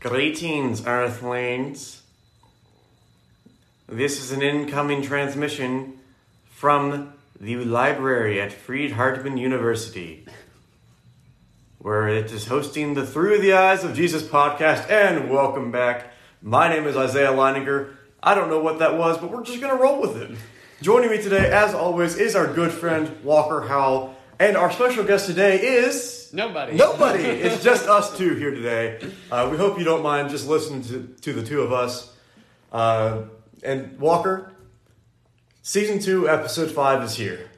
Greetings, Earthlings. This is an incoming transmission from the library at Freed-Hardeman University, where it is hosting the Through the Eyes of Jesus podcast. And welcome back. My name is Isaiah Leininger. I don't know what that was, but we're just going to roll with it. Joining me today, as always, is our good friend Walker Howell. And our special guest today is. Nobody. Nobody. it's just us two here today. Uh, we hope you don't mind just listening to, to the two of us. Uh, and Walker, season two, episode five is here.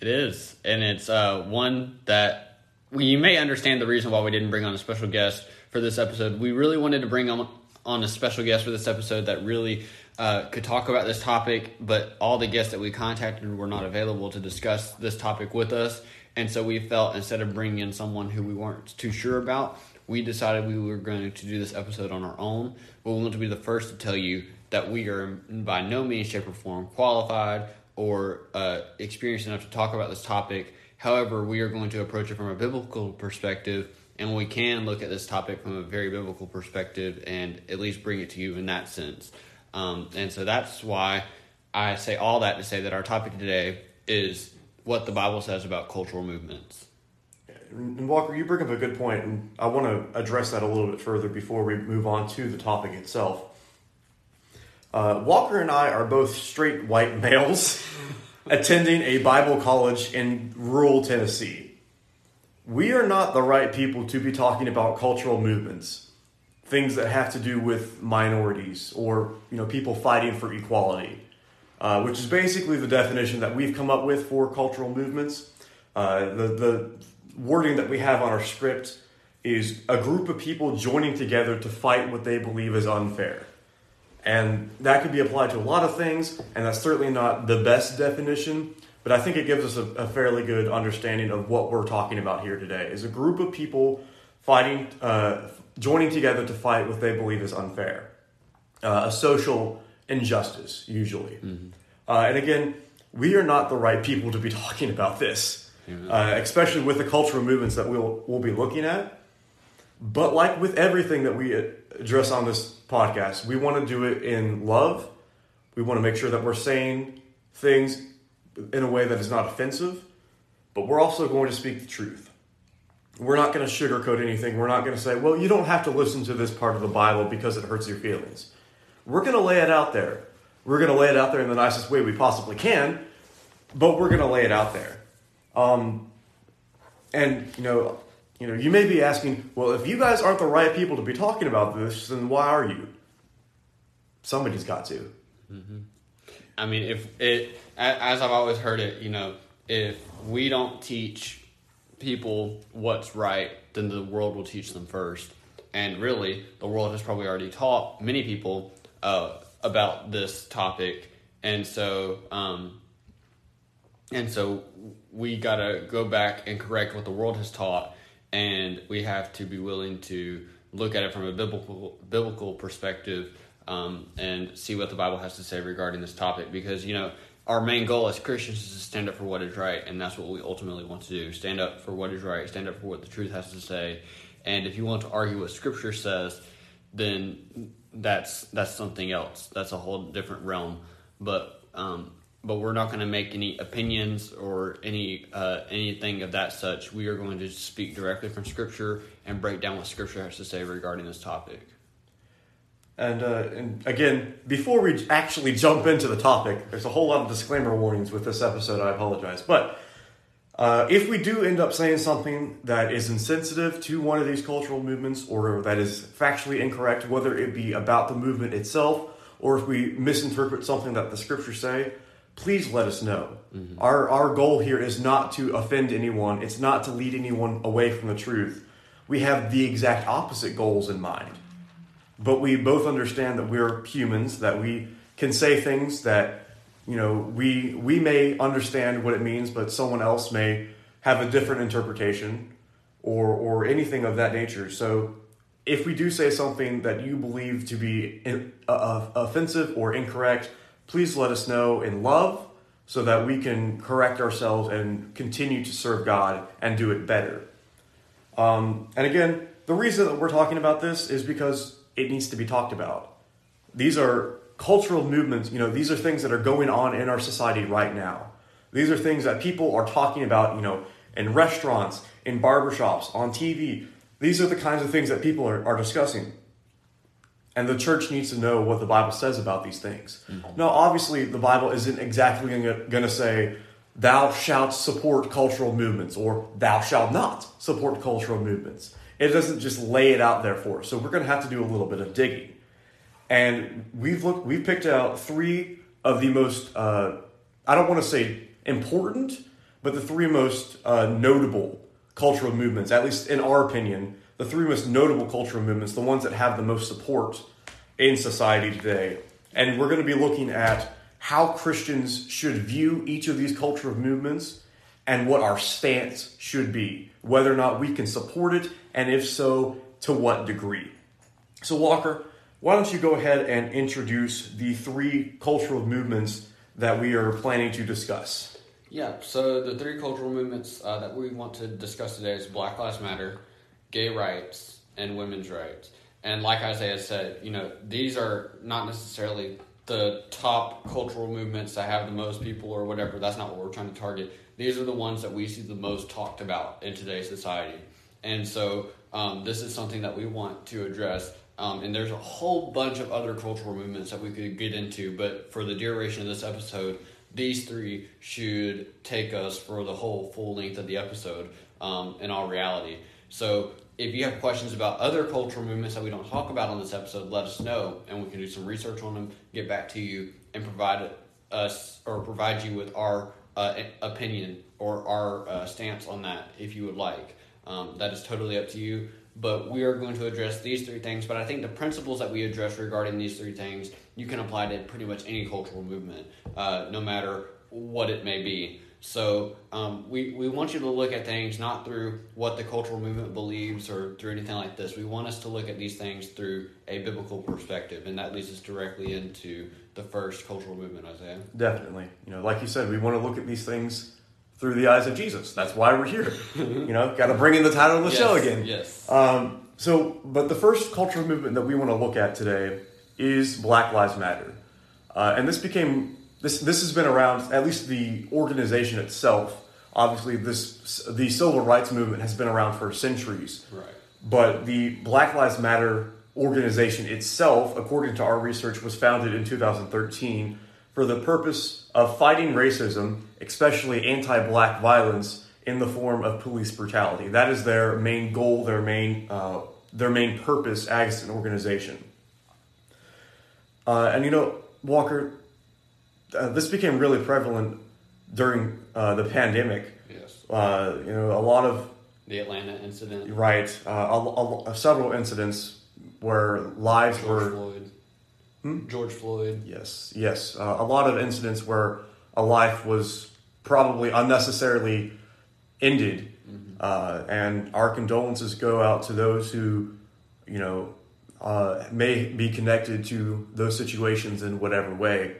It is, and it's uh, one that we, you may understand the reason why we didn't bring on a special guest for this episode. We really wanted to bring on on a special guest for this episode that really uh, could talk about this topic, but all the guests that we contacted were not available to discuss this topic with us. And so we felt instead of bringing in someone who we weren't too sure about, we decided we were going to do this episode on our own. But we want to be the first to tell you that we are by no means, shape, or form qualified or uh, experienced enough to talk about this topic. However, we are going to approach it from a biblical perspective, and we can look at this topic from a very biblical perspective and at least bring it to you in that sense. Um, and so that's why I say all that to say that our topic today is what the Bible says about cultural movements. And Walker, you bring up a good point, and I want to address that a little bit further before we move on to the topic itself. Uh, Walker and I are both straight white males attending a Bible college in rural Tennessee. We are not the right people to be talking about cultural movements, things that have to do with minorities or you know people fighting for equality, uh, which is basically the definition that we've come up with for cultural movements. Uh, the the wording that we have on our script is a group of people joining together to fight what they believe is unfair. And that could be applied to a lot of things, and that's certainly not the best definition, but I think it gives us a, a fairly good understanding of what we're talking about here today. Is a group of people fighting, uh, joining together to fight what they believe is unfair, uh, a social injustice, usually. Mm-hmm. Uh, and again, we are not the right people to be talking about this, uh, especially with the cultural movements that we'll, we'll be looking at. But like with everything that we address on this podcast, we want to do it in love. We want to make sure that we're saying things in a way that is not offensive, but we're also going to speak the truth. We're not going to sugarcoat anything. We're not going to say, well, you don't have to listen to this part of the Bible because it hurts your feelings. We're going to lay it out there. We're going to lay it out there in the nicest way we possibly can, but we're going to lay it out there. Um, and, you know, you know, you may be asking, well, if you guys aren't the right people to be talking about this, then why are you? Somebody's got to. Mm-hmm. I mean, if it, as I've always heard it, you know, if we don't teach people what's right, then the world will teach them first. And really, the world has probably already taught many people uh, about this topic, and so, um, and so we gotta go back and correct what the world has taught and we have to be willing to look at it from a biblical biblical perspective um, and see what the Bible has to say regarding this topic. Because you know our main goal as Christians is to stand up for what is right, and that's what we ultimately want to do: stand up for what is right, stand up for what the truth has to say. And if you want to argue what Scripture says, then that's that's something else. That's a whole different realm. But um, but we're not going to make any opinions or any uh, anything of that such. We are going to speak directly from Scripture and break down what Scripture has to say regarding this topic. And, uh, and again, before we actually jump into the topic, there's a whole lot of disclaimer warnings with this episode. I apologize, but uh, if we do end up saying something that is insensitive to one of these cultural movements or that is factually incorrect, whether it be about the movement itself or if we misinterpret something that the scriptures say, please let us know. Mm-hmm. Our, our goal here is not to offend anyone, it's not to lead anyone away from the truth. We have the exact opposite goals in mind. But we both understand that we're humans, that we can say things that, you know, we, we may understand what it means, but someone else may have a different interpretation or, or anything of that nature. So if we do say something that you believe to be in, uh, offensive or incorrect, please let us know in love so that we can correct ourselves and continue to serve God and do it better. Um, and again, the reason that we're talking about this is because it needs to be talked about. These are cultural movements, you know, these are things that are going on in our society right now. These are things that people are talking about, you know, in restaurants, in barbershops, on TV. These are the kinds of things that people are, are discussing. And the church needs to know what the Bible says about these things. Mm-hmm. Now, obviously, the Bible isn't exactly going to say, thou shalt support cultural movements or thou shalt not support cultural movements. It doesn't just lay it out there for us. So we're going to have to do a little bit of digging. And we've looked, we've picked out three of the most, uh, I don't want to say important, but the three most uh, notable cultural movements, at least in our opinion, the three most notable cultural movements, the ones that have the most support in society today. And we're going to be looking at how Christians should view each of these cultural movements and what our stance should be, whether or not we can support it, and if so, to what degree. So, Walker, why don't you go ahead and introduce the three cultural movements that we are planning to discuss? Yeah, so the three cultural movements uh, that we want to discuss today is Black Lives Matter, gay rights, and women's rights. And like Isaiah said, you know, these are not necessarily the top cultural movements that have the most people or whatever. That's not what we're trying to target. These are the ones that we see the most talked about in today's society. And so um, this is something that we want to address. Um, and there's a whole bunch of other cultural movements that we could get into, but for the duration of this episode, these three should take us for the whole full length of the episode um, in all reality. So if you have questions about other cultural movements that we don't talk about on this episode, let us know and we can do some research on them, get back to you, and provide us or provide you with our uh, opinion or our uh, stance on that if you would like. Um, that is totally up to you. But we are going to address these three things. But I think the principles that we address regarding these three things you can apply to pretty much any cultural movement, uh, no matter what it may be. So um, we, we want you to look at things not through what the cultural movement believes or through anything like this. We want us to look at these things through a biblical perspective, and that leads us directly into the first cultural movement, Isaiah. Definitely. You know, like you said, we want to look at these things through the eyes of Jesus. That's why we're here. you know, got to bring in the title of the yes, show again. Yes. Um, so, but the first cultural movement that we want to look at today is Black Lives Matter. Uh, and this became this this has been around at least the organization itself. Obviously, this the civil rights movement has been around for centuries. Right. But the Black Lives Matter organization itself, according to our research, was founded in 2013 for the purpose of fighting racism, especially anti-black violence in the form of police brutality. That is their main goal, their main uh, their main purpose as an organization. Uh, and you know, Walker, uh, this became really prevalent during uh, the pandemic. Yes. Uh, you know, a lot of the Atlanta incident. Right. Uh, a, a, several incidents where lives George were. Floyd. Hmm? George Floyd. Yes. Yes. Uh, a lot of incidents where a life was probably unnecessarily ended, mm-hmm. and our condolences go out to those who, you know, uh, may be connected to those situations in whatever way.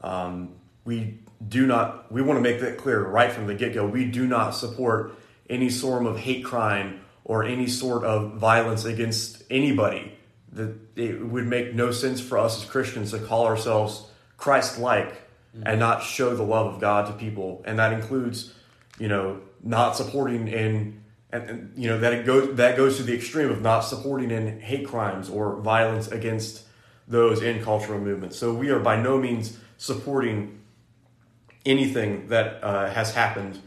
Um, we do not, we want to make that clear right from the get go. We do not support any form of hate crime or any sort of violence against anybody. That it would make no sense for us as Christians to call ourselves Christ like mm-hmm. and not show the love of God to people. And that includes, you know, not supporting in and, and, you know that it goes that goes to the extreme of not supporting in hate crimes or violence against those in cultural movements. So we are by no means supporting anything that uh, has happened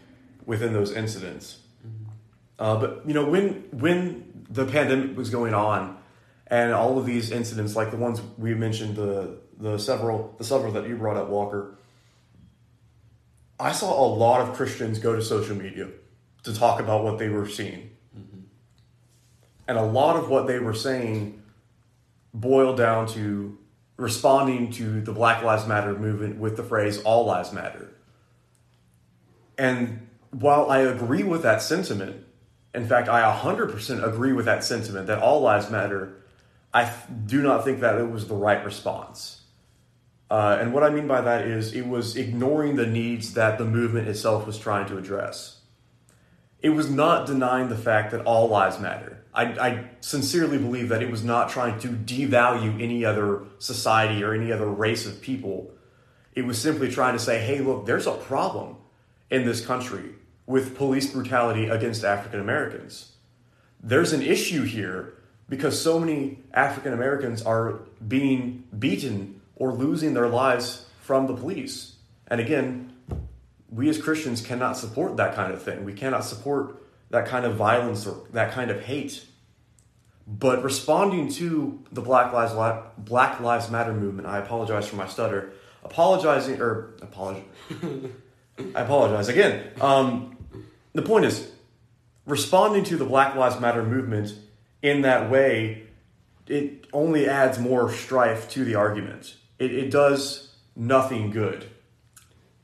within those incidents. Mm-hmm. Uh, but you know when when the pandemic was going on, and all of these incidents, like the ones we mentioned, the the several the several that you brought up, Walker. I saw a lot of Christians go to social media to talk about what they were seeing. Mm-hmm. And a lot of what they were saying boiled down to responding to the Black Lives Matter movement with the phrase all lives matter. And while I agree with that sentiment, in fact, I 100% agree with that sentiment that all lives matter, I do not think that it was the right response. Uh, and what I mean by that is it was ignoring the needs that the movement itself was trying to address it was not denying the fact that all lives matter. I, I sincerely believe that it was not trying to devalue any other society or any other race of people. It was simply trying to say, hey, look, there's a problem in this country with police brutality against African Americans. There's an issue here because so many African Americans are being beaten or losing their lives from the police. And again, we as Christians cannot support that kind of thing. We cannot support that kind of violence or that kind of hate. But responding to the Black Lives Black Lives Matter movement, I apologize for my stutter. Apologizing or apologize. I apologize again. Um, the point is, responding to the Black Lives Matter movement in that way, it only adds more strife to the argument. It, it does nothing good.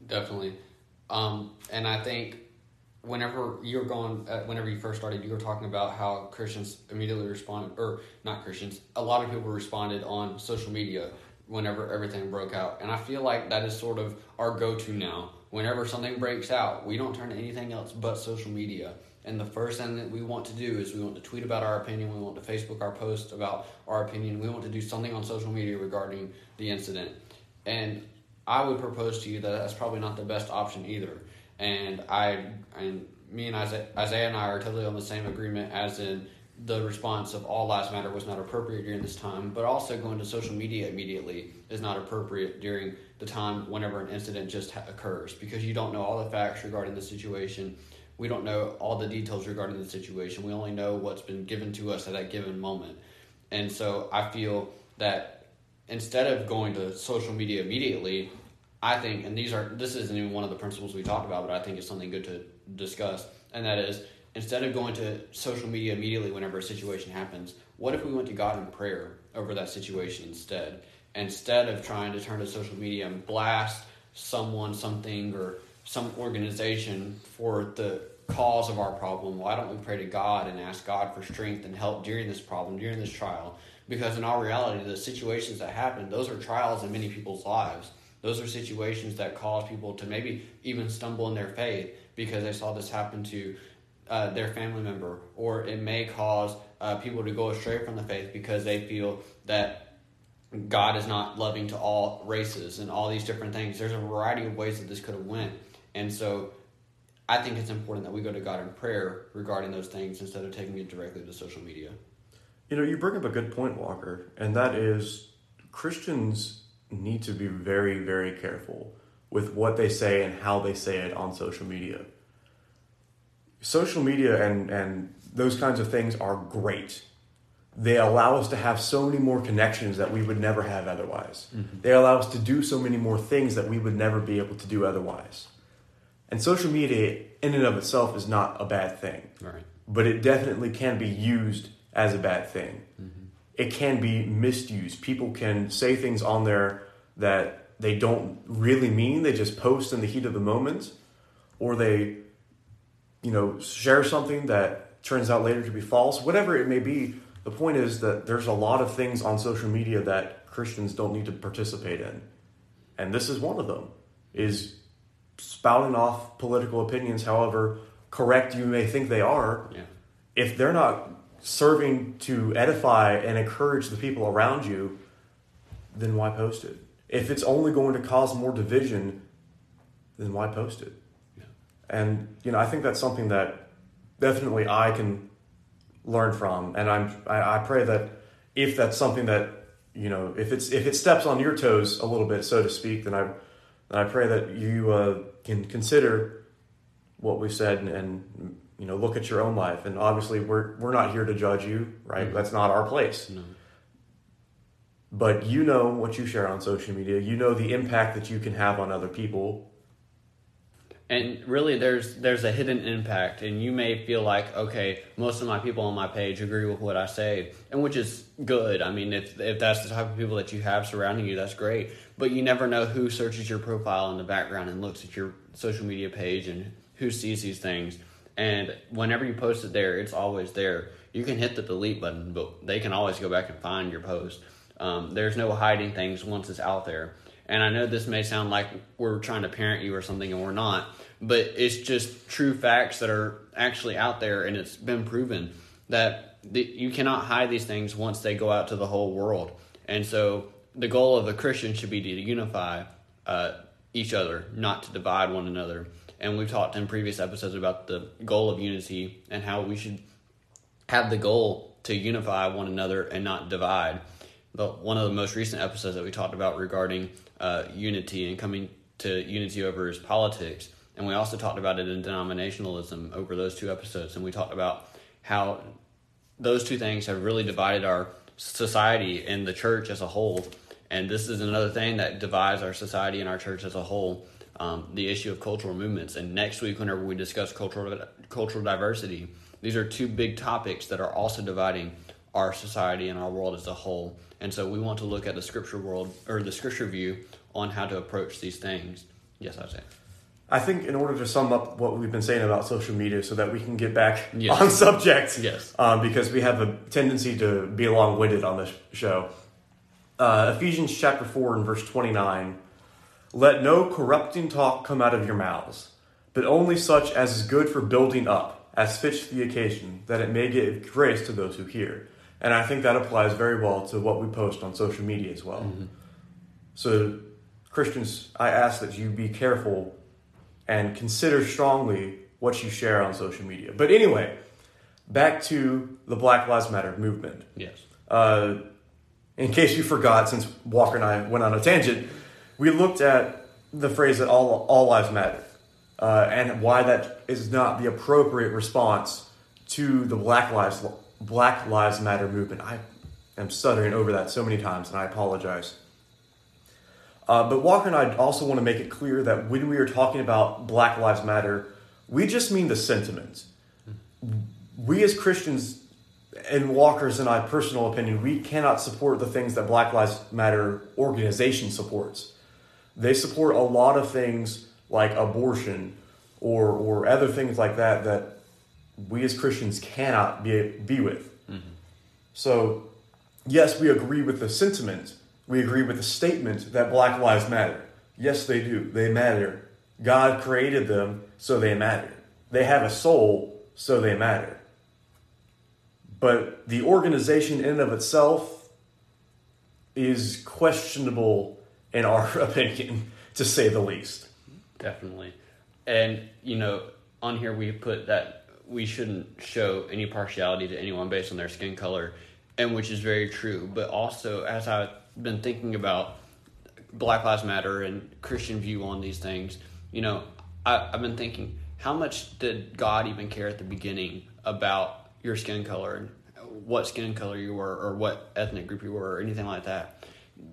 Definitely. Um, and I think whenever you were going, uh, whenever you first started, you were talking about how Christians immediately responded, or not Christians, a lot of people responded on social media whenever everything broke out. And I feel like that is sort of our go to now. Whenever something breaks out, we don't turn to anything else but social media. And the first thing that we want to do is we want to tweet about our opinion, we want to Facebook our post about our opinion, we want to do something on social media regarding the incident. And I would propose to you that that's probably not the best option either. And I and me and Isaiah, Isaiah and I are totally on the same agreement as in the response of all lives matter was not appropriate during this time, but also going to social media immediately is not appropriate during the time whenever an incident just ha- occurs because you don't know all the facts regarding the situation. We don't know all the details regarding the situation. We only know what's been given to us at that given moment. And so I feel that instead of going to social media immediately, I think, and these are this isn't even one of the principles we talked about, but I think it's something good to discuss, and that is instead of going to social media immediately whenever a situation happens, what if we went to God in prayer over that situation instead? Instead of trying to turn to social media and blast someone, something, or some organization for the cause of our problem, why don't we pray to God and ask God for strength and help during this problem, during this trial? Because in all reality, the situations that happen, those are trials in many people's lives. Those are situations that cause people to maybe even stumble in their faith because they saw this happen to uh, their family member, or it may cause uh, people to go astray from the faith because they feel that God is not loving to all races and all these different things. There's a variety of ways that this could have went, and so I think it's important that we go to God in prayer regarding those things instead of taking it directly to social media. You know, you bring up a good point, Walker, and that is Christians need to be very, very careful with what they say and how they say it on social media. Social media and, and those kinds of things are great. They allow us to have so many more connections that we would never have otherwise. Mm-hmm. They allow us to do so many more things that we would never be able to do otherwise. And social media, in and of itself, is not a bad thing. Right. But it definitely can be used as a bad thing. Mm-hmm. It can be misused. People can say things on there that they don't really mean. They just post in the heat of the moment, or they, you know, share something that turns out later to be false. Whatever it may be, the point is that there's a lot of things on social media that Christians don't need to participate in, and this is one of them. Is spouting off political opinions, however correct you may think they are. Yeah. If they're not serving to edify and encourage the people around you, then why post it? If it's only going to cause more division, then why post it? Yeah. And you know, I think that's something that definitely I can learn from, and I'm I, I pray that if that's something that you know, if it's if it steps on your toes a little bit, so to speak, then I then I pray that you uh, can consider what we said and, and you know look at your own life. And obviously we're we're not here to judge you right? Mm-hmm. that's not our place. No. but you know what you share on social media. You know the impact that you can have on other people and really there's there's a hidden impact and you may feel like okay most of my people on my page agree with what i say and which is good i mean if if that's the type of people that you have surrounding you that's great but you never know who searches your profile in the background and looks at your social media page and who sees these things and whenever you post it there, it's always there. You can hit the delete button, but they can always go back and find your post. Um, there's no hiding things once it's out there. And I know this may sound like we're trying to parent you or something, and we're not, but it's just true facts that are actually out there, and it's been proven that the, you cannot hide these things once they go out to the whole world. And so the goal of a Christian should be to unify uh, each other, not to divide one another. And we've talked in previous episodes about the goal of unity and how we should have the goal to unify one another and not divide. The, one of the most recent episodes that we talked about regarding uh, unity and coming to unity over is politics. And we also talked about it in denominationalism over those two episodes. And we talked about how those two things have really divided our society and the church as a whole. And this is another thing that divides our society and our church as a whole um, the issue of cultural movements. And next week, whenever we discuss cultural, cultural diversity, these are two big topics that are also dividing our society and our world as a whole. And so we want to look at the scripture world or the scripture view on how to approach these things. Yes, I'd say. I think in order to sum up what we've been saying about social media so that we can get back Yes. on subject, Yes. um, because we have a tendency to be long winded on this show. Uh, Ephesians chapter 4 and verse 29 Let no corrupting talk come out of your mouths, but only such as is good for building up, as fits the occasion, that it may give grace to those who hear. And I think that applies very well to what we post on social media as well. So, Christians, I ask that you be careful and consider strongly what you share on social media. But anyway, back to the Black Lives Matter movement. Yes. Uh, in case you forgot, since Walker and I went on a tangent, we looked at the phrase that all, all lives matter uh, and why that is not the appropriate response to the Black Lives, Black Lives Matter movement. I am stuttering over that so many times, and I apologize. Uh, but Walker and I also want to make it clear that when we are talking about Black Lives Matter, we just mean the sentiments. We as Christians, and Walker's and I personal opinion, we cannot support the things that Black Lives Matter organization supports. They support a lot of things like abortion or or other things like that that we as Christians cannot be be with. So, yes, we agree with the sentiment. We agree with the statement that Black Lives Matter. Yes, they do. They matter. God created them, so they matter. They have a soul, so they matter. But the organization in and of itself is questionable in our opinion, to say the least. Definitely. And, you know, on here we put that we shouldn't show any partiality to anyone based on their skin color, and which is very true. But also, as I've been thinking about Black Lives Matter and Christian view on these things, you know, I, I've been thinking, how much did God even care at the beginning about your skin color and what skin color you were or what ethnic group you were or anything like that?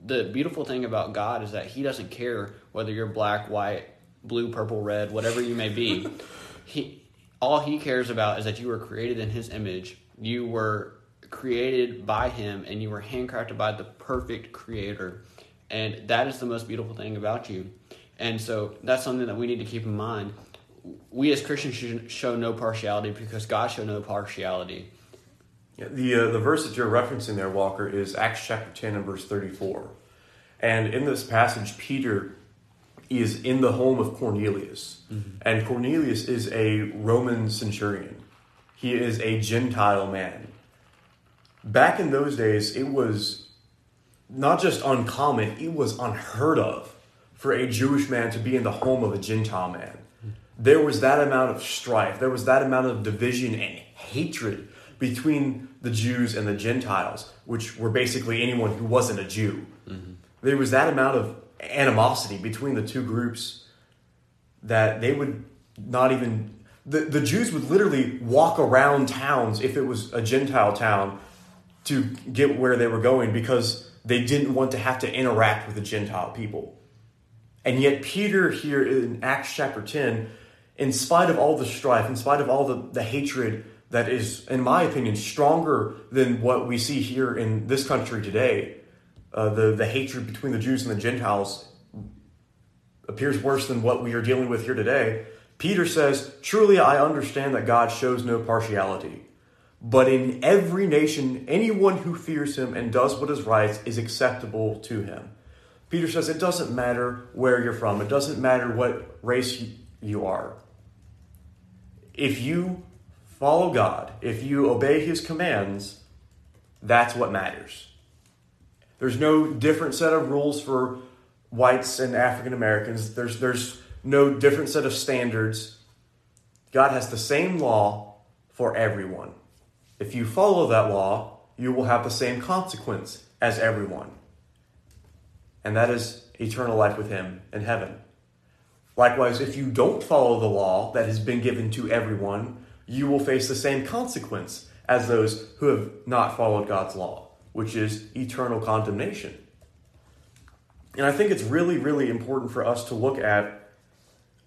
The beautiful thing about God is that He doesn't care whether you're black, white, blue, purple, red, whatever you may be. he all He cares about is that you were created in His image. You were created by Him, and you were handcrafted by the perfect Creator. And that is the most beautiful thing about you. And so that's something that we need to keep in mind. We as Christians should show no partiality because God showed no partiality. Yeah, The uh, the verse that you're referencing there, Walker, is Acts chapter ten and verse thirty four, and in this passage, Peter is in the home of Cornelius, mm-hmm. and Cornelius is a Roman centurion. He is a Gentile man. Back in those days, it was not just uncommon; it was unheard of for a Jewish man to be in the home of a Gentile man. Mm-hmm. There was that amount of strife. There was that amount of division and hatred between the Jews and the Gentiles, which were basically anyone who wasn't a Jew. Mm-hmm. There was that amount of animosity between the two groups that they would not even. The, the Jews would literally walk around towns if it was a Gentile town to get where they were going because they didn't want to have to interact with the Gentile people. And yet, Peter here in Acts chapter 10, in spite of all the strife, in spite of all the, the hatred that is, in my opinion, stronger than what we see here in this country today, uh, the, the hatred between the Jews and the Gentiles appears worse than what we are dealing with here today. Peter says, Truly I understand that God shows no partiality. But in every nation, anyone who fears him and does what is right is acceptable to him. Peter says it doesn't matter where you're from, it doesn't matter what race you- you are. If you follow God, if you obey His commands, that's what matters. There's no different set of rules for whites and African Americans. There's there's no different set of standards. God has the same law for everyone. If you follow that law, you will have the same consequence as everyone. And that is eternal life with him in heaven. Likewise, if you don't follow the law that has been given to everyone, you will face the same consequence as those who have not followed God's law, which is eternal condemnation. And I think it's really, really important for us to look at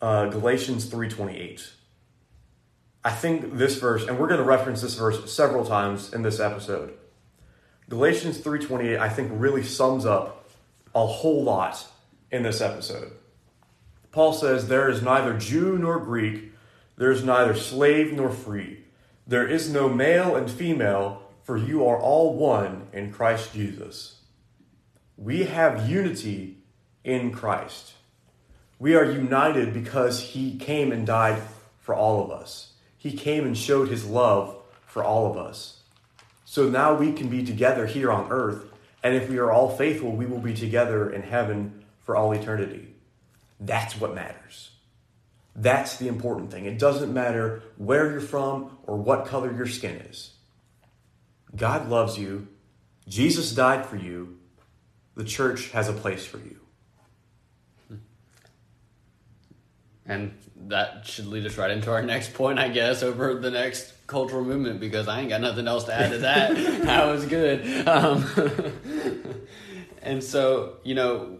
uh, Galatians 3.28. I think this verse, and we're going to reference this verse several times in this episode. Galatians 3.28, I think, really sums up a whole lot in this episode. Paul says, There is neither Jew nor Greek, there is neither slave nor free. There is no male and female, for you are all one in Christ Jesus. We have unity in Christ. We are united because he came and died for all of us. He came and showed his love for all of us. So now we can be together here on earth, and if we are all faithful, we will be together in heaven for all eternity. That's what matters. That's the important thing. It doesn't matter where you're from or what color your skin is. God loves you. Jesus died for you. The church has a place for you. And that should lead us right into our next point, I guess, over the next cultural movement because I ain't got nothing else to add to that. that was good. Um, and so, you know,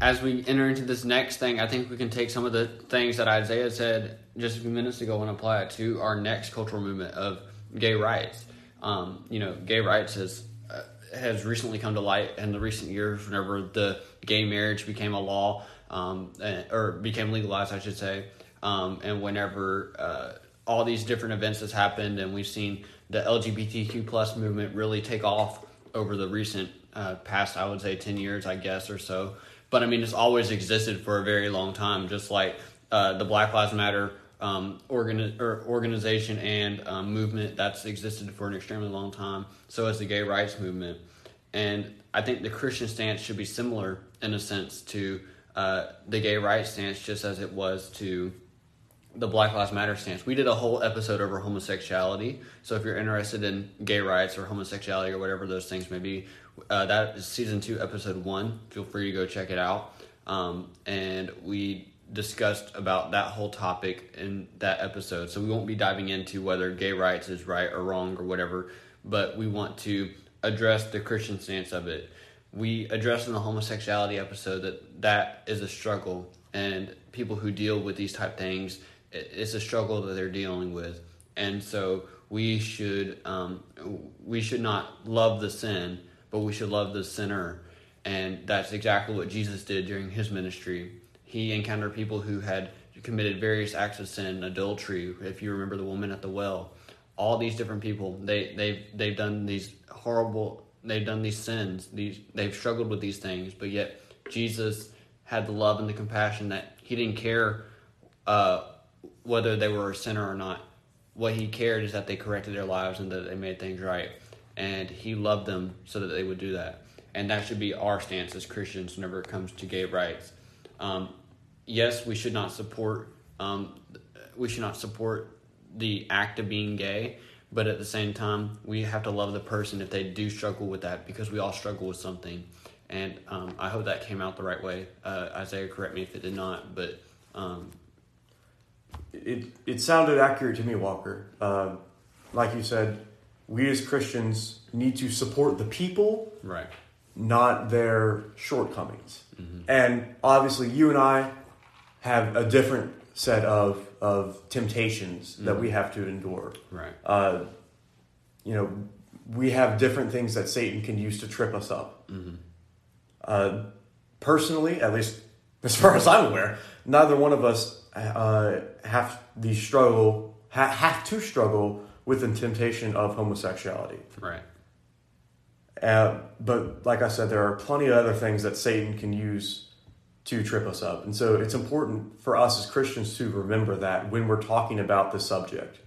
as we enter into this next thing, I think we can take some of the things that Isaiah said just a few minutes ago and apply it to our next cultural movement of gay rights. Um, you know, gay rights has uh, has recently come to light in the recent years. Whenever the gay marriage became a law, um, or became legalized, I should say, um, and whenever uh, all these different events has happened, and we've seen the LGBTQ plus movement really take off over the recent uh, past, I would say, ten years, I guess, or so. But I mean, it's always existed for a very long time, just like uh, the Black Lives Matter um, organi- or organization and um, movement that's existed for an extremely long time. So has the gay rights movement, and I think the Christian stance should be similar in a sense to uh, the gay rights stance, just as it was to the Black Lives Matter stance. We did a whole episode over homosexuality. So if you're interested in gay rights or homosexuality or whatever those things may be, uh, that is season two, episode one. Feel free to go check it out. Um, and we discussed about that whole topic in that episode. So we won't be diving into whether gay rights is right or wrong or whatever, but we want to address the Christian stance of it. We addressed in the homosexuality episode that that is a struggle, and people who deal with these type things, it's a struggle that they're dealing with, and so we should um, we should not love the sin but we should love the sinner. And that's exactly what Jesus did during his ministry. He encountered people who had committed various acts of sin, adultery, if you remember the woman at the well. All these different people, they they've they've done these horrible they've done these sins, these they've struggled with these things, but yet Jesus had the love and the compassion that he didn't care uh, whether they were a sinner or not. What he cared is that they corrected their lives and that they made things right and he loved them so that they would do that. And that should be our stance as Christians whenever it comes to gay rights. Um, yes, we should not support um, we should not support the act of being gay, but at the same time, we have to love the person if they do struggle with that because we all struggle with something. And um, I hope that came out the right way. Uh, Isaiah, correct me if it did not, but um, it it sounded accurate to me, Walker. Uh, like you said, we as Christians need to support the people, right, not their shortcomings. Mm-hmm. And obviously, you and I have a different set of of temptations mm-hmm. that we have to endure. Right. Uh, you know, we have different things that Satan can use to trip us up. Mm-hmm. Uh, personally, at least as far as I'm aware, neither one of us uh, have the struggle ha- have to struggle with the temptation of homosexuality. Right. Uh, but like I said, there are plenty of other things that Satan can use to trip us up. And so it's important for us as Christians to remember that when we're talking about this subject.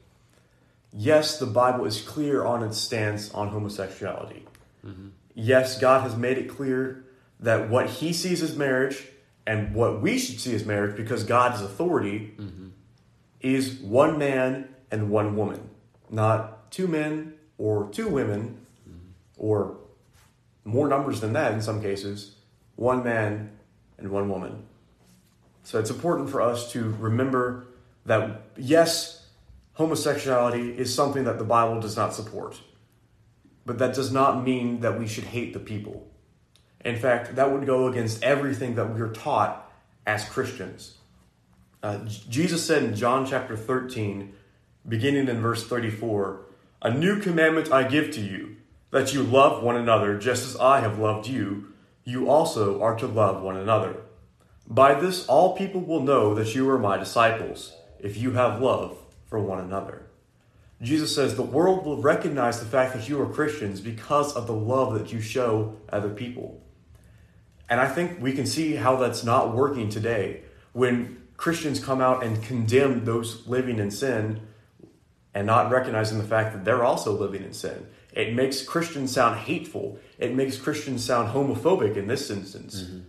yes, the Bible is clear on its stance on homosexuality. Mm-hmm. Yes, God has made it clear that what He sees as marriage and what we should see as marriage, because God is authority, mm-hmm. is one man and one woman, not two men or two women, mm-hmm. or more numbers than that in some cases, one man and one woman. So it's important for us to remember that, yes, homosexuality is something that the Bible does not support, but that does not mean that we should hate the people. In fact, that would go against everything that we're taught as Christians. Uh, Jesus said in John chapter 13, beginning in verse 34, A new commandment I give to you, that you love one another just as I have loved you. You also are to love one another. By this, all people will know that you are my disciples, if you have love for one another. Jesus says the world will recognize the fact that you are Christians because of the love that you show other people. And I think we can see how that's not working today when Christians come out and condemn those living in sin and not recognizing the fact that they're also living in sin. It makes Christians sound hateful. It makes Christians sound homophobic in this instance. Mm-hmm.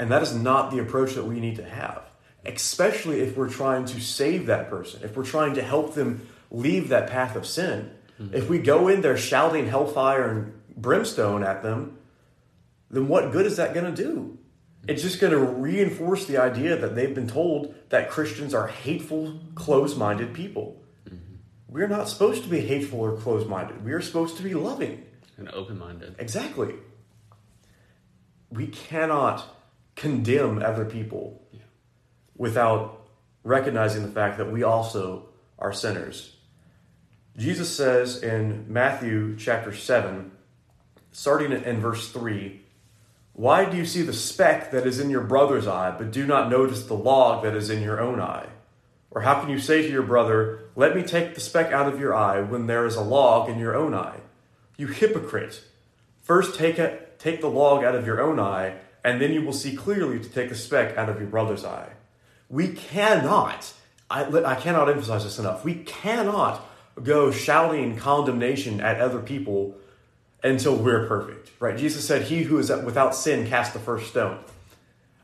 And that is not the approach that we need to have, especially if we're trying to save that person, if we're trying to help them leave that path of sin. Mm-hmm. If we go in there shouting hellfire and brimstone at them, then what good is that going to do? It's just going to reinforce the idea that they've been told that Christians are hateful, close minded people. We're not supposed to be hateful or closed minded. We are supposed to be loving. And open minded. Exactly. We cannot condemn other people without recognizing the fact that we also are sinners. Jesus says in Matthew chapter 7, starting in verse 3, Why do you see the speck that is in your brother's eye, but do not notice the log that is in your own eye? Or how can you say to your brother, Let me take the speck out of your eye when there is a log in your own eye? You hypocrite! First take, it, take the log out of your own eye, and then you will see clearly to take the speck out of your brother's eye. We cannot, I, I cannot emphasize this enough, we cannot go shouting condemnation at other people until we're perfect, right? Jesus said, He who is without sin cast the first stone.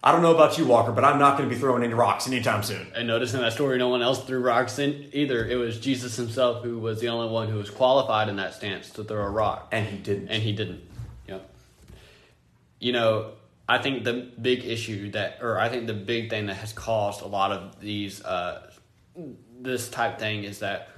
I don't know about you, Walker, but I'm not going to be throwing any rocks anytime soon. And notice in that story, no one else threw rocks in either. It was Jesus himself who was the only one who was qualified in that stance to throw a rock. And he didn't. And he didn't. Yep. You know, I think the big issue that, or I think the big thing that has caused a lot of these, uh, this type thing is that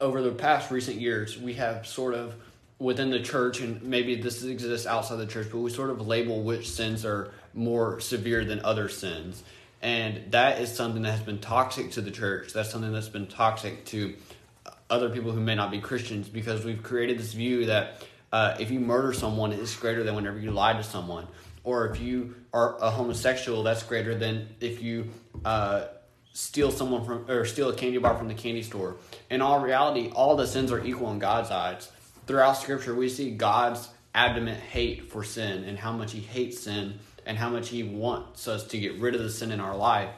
over the past recent years, we have sort of within the church, and maybe this exists outside the church, but we sort of label which sins are more severe than other sins. And that is something that has been toxic to the church. That's something that's been toxic to other people who may not be Christians because we've created this view that uh, if you murder someone, it's greater than whenever you lie to someone. Or if you are a homosexual, that's greater than if you uh, steal someone from or steal a candy bar from the candy store. In all reality, all the sins are equal in God's eyes. Throughout Scripture, we see God's adamant hate for sin and how much He hates sin and how much He wants us to get rid of the sin in our life.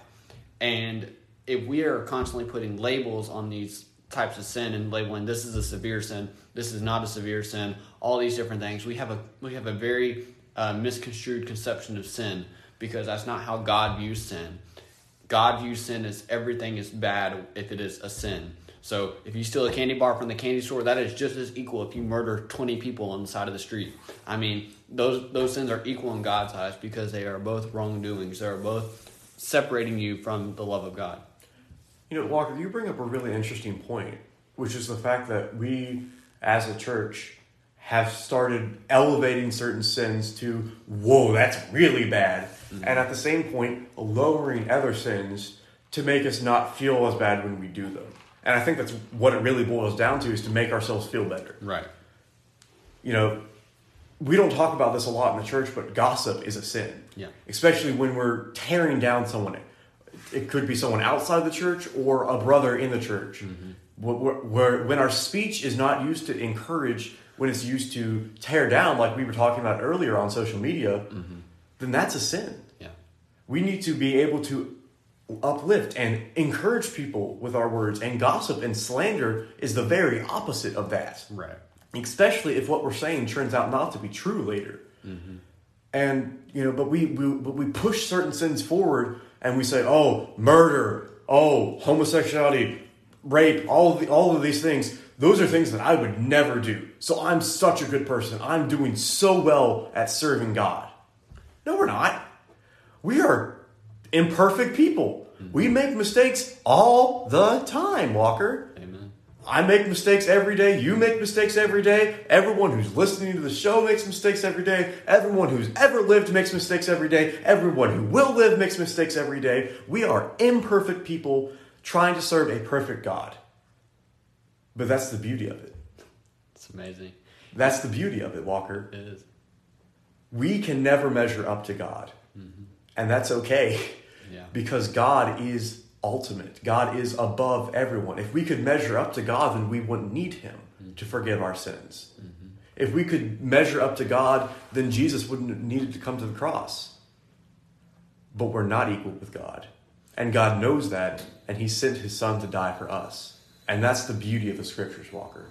And if we are constantly putting labels on these types of sin and labeling this is a severe sin, this is not a severe sin, all these different things, we have a we have a very uh, misconstrued conception of sin because that's not how God views sin. God views sin as everything is bad if it is a sin. So if you steal a candy bar from the candy store, that is just as equal if you murder 20 people on the side of the street. I mean, those those sins are equal in God's eyes because they are both wrongdoings. They are both separating you from the love of God. You know, Walker, you bring up a really interesting point, which is the fact that we, as a church, have started elevating certain sins to, whoa, that's really bad. Mm-hmm. And at the same point, lowering other sins to make us not feel as bad when we do them. And I think that's what it really boils down to is to make ourselves feel better. Right. You know, we don't talk about this a lot in the church, but gossip is a sin. Yeah. Especially when we're tearing down someone. It could be someone outside the church or a brother in the church. Mm-hmm. Where, where, when our speech is not used to encourage, when it's used to tear down, like we were talking about earlier on social media, mm-hmm. then that's a sin. Yeah. We need to be able to uplift and encourage people with our words, and gossip and slander is the very opposite of that. Right. Especially if what we're saying turns out not to be true later. Mm-hmm. And you know, but we, we but we push certain sins forward, and we say, "Oh, murder, oh, homosexuality, rape, all of the, all of these things." Those are things that I would never do. So I'm such a good person. I'm doing so well at serving God. No, we're not. We are imperfect people. We mm-hmm. make mistakes all the time, Walker. I make mistakes every day. You make mistakes every day. Everyone who's listening to the show makes mistakes every day. Everyone who's ever lived makes mistakes every day. Everyone who will live makes mistakes every day. We are imperfect people trying to serve a perfect God. But that's the beauty of it. It's amazing. That's the beauty of it, Walker. It is. We can never measure up to God. Mm-hmm. And that's okay. Yeah. because God is ultimate. God is above everyone. If we could measure up to God, then we wouldn't need Him mm-hmm. to forgive our sins. Mm-hmm. If we could measure up to God, then Jesus wouldn't have needed to come to the cross. But we're not equal with God. And God knows that, and He sent His Son to die for us. And that's the beauty of the scriptures, Walker.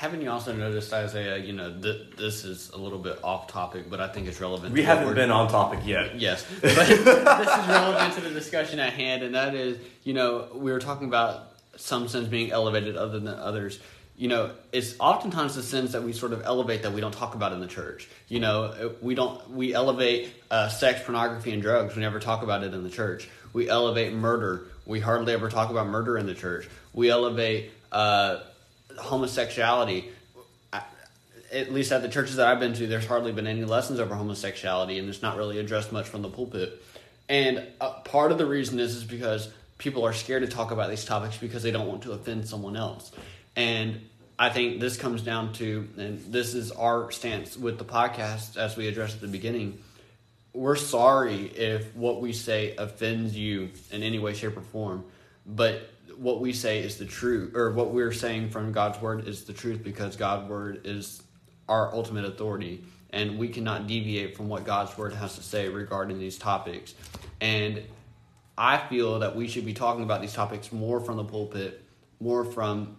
Haven't you also noticed, Isaiah? You know, th- this is a little bit off topic, but I think it's relevant. We haven't been on topic yet. Yes, but this is relevant to the discussion at hand, and that is, you know, we were talking about some sins being elevated other than others. You know, it's oftentimes the sins that we sort of elevate that we don't talk about in the church. You know, we don't we elevate uh, sex, pornography, and drugs. We never talk about it in the church. We elevate murder. We hardly ever talk about murder in the church. We elevate uh, homosexuality at least at the churches that I've been to, there's hardly been any lessons over homosexuality, and it's not really addressed much from the pulpit. And part of the reason is is because people are scared to talk about these topics because they don't want to offend someone else. And I think this comes down to, and this is our stance with the podcast as we addressed at the beginning. We're sorry if what we say offends you in any way, shape, or form, but what we say is the truth, or what we're saying from God's word is the truth because God's word is our ultimate authority, and we cannot deviate from what God's word has to say regarding these topics. And I feel that we should be talking about these topics more from the pulpit, more from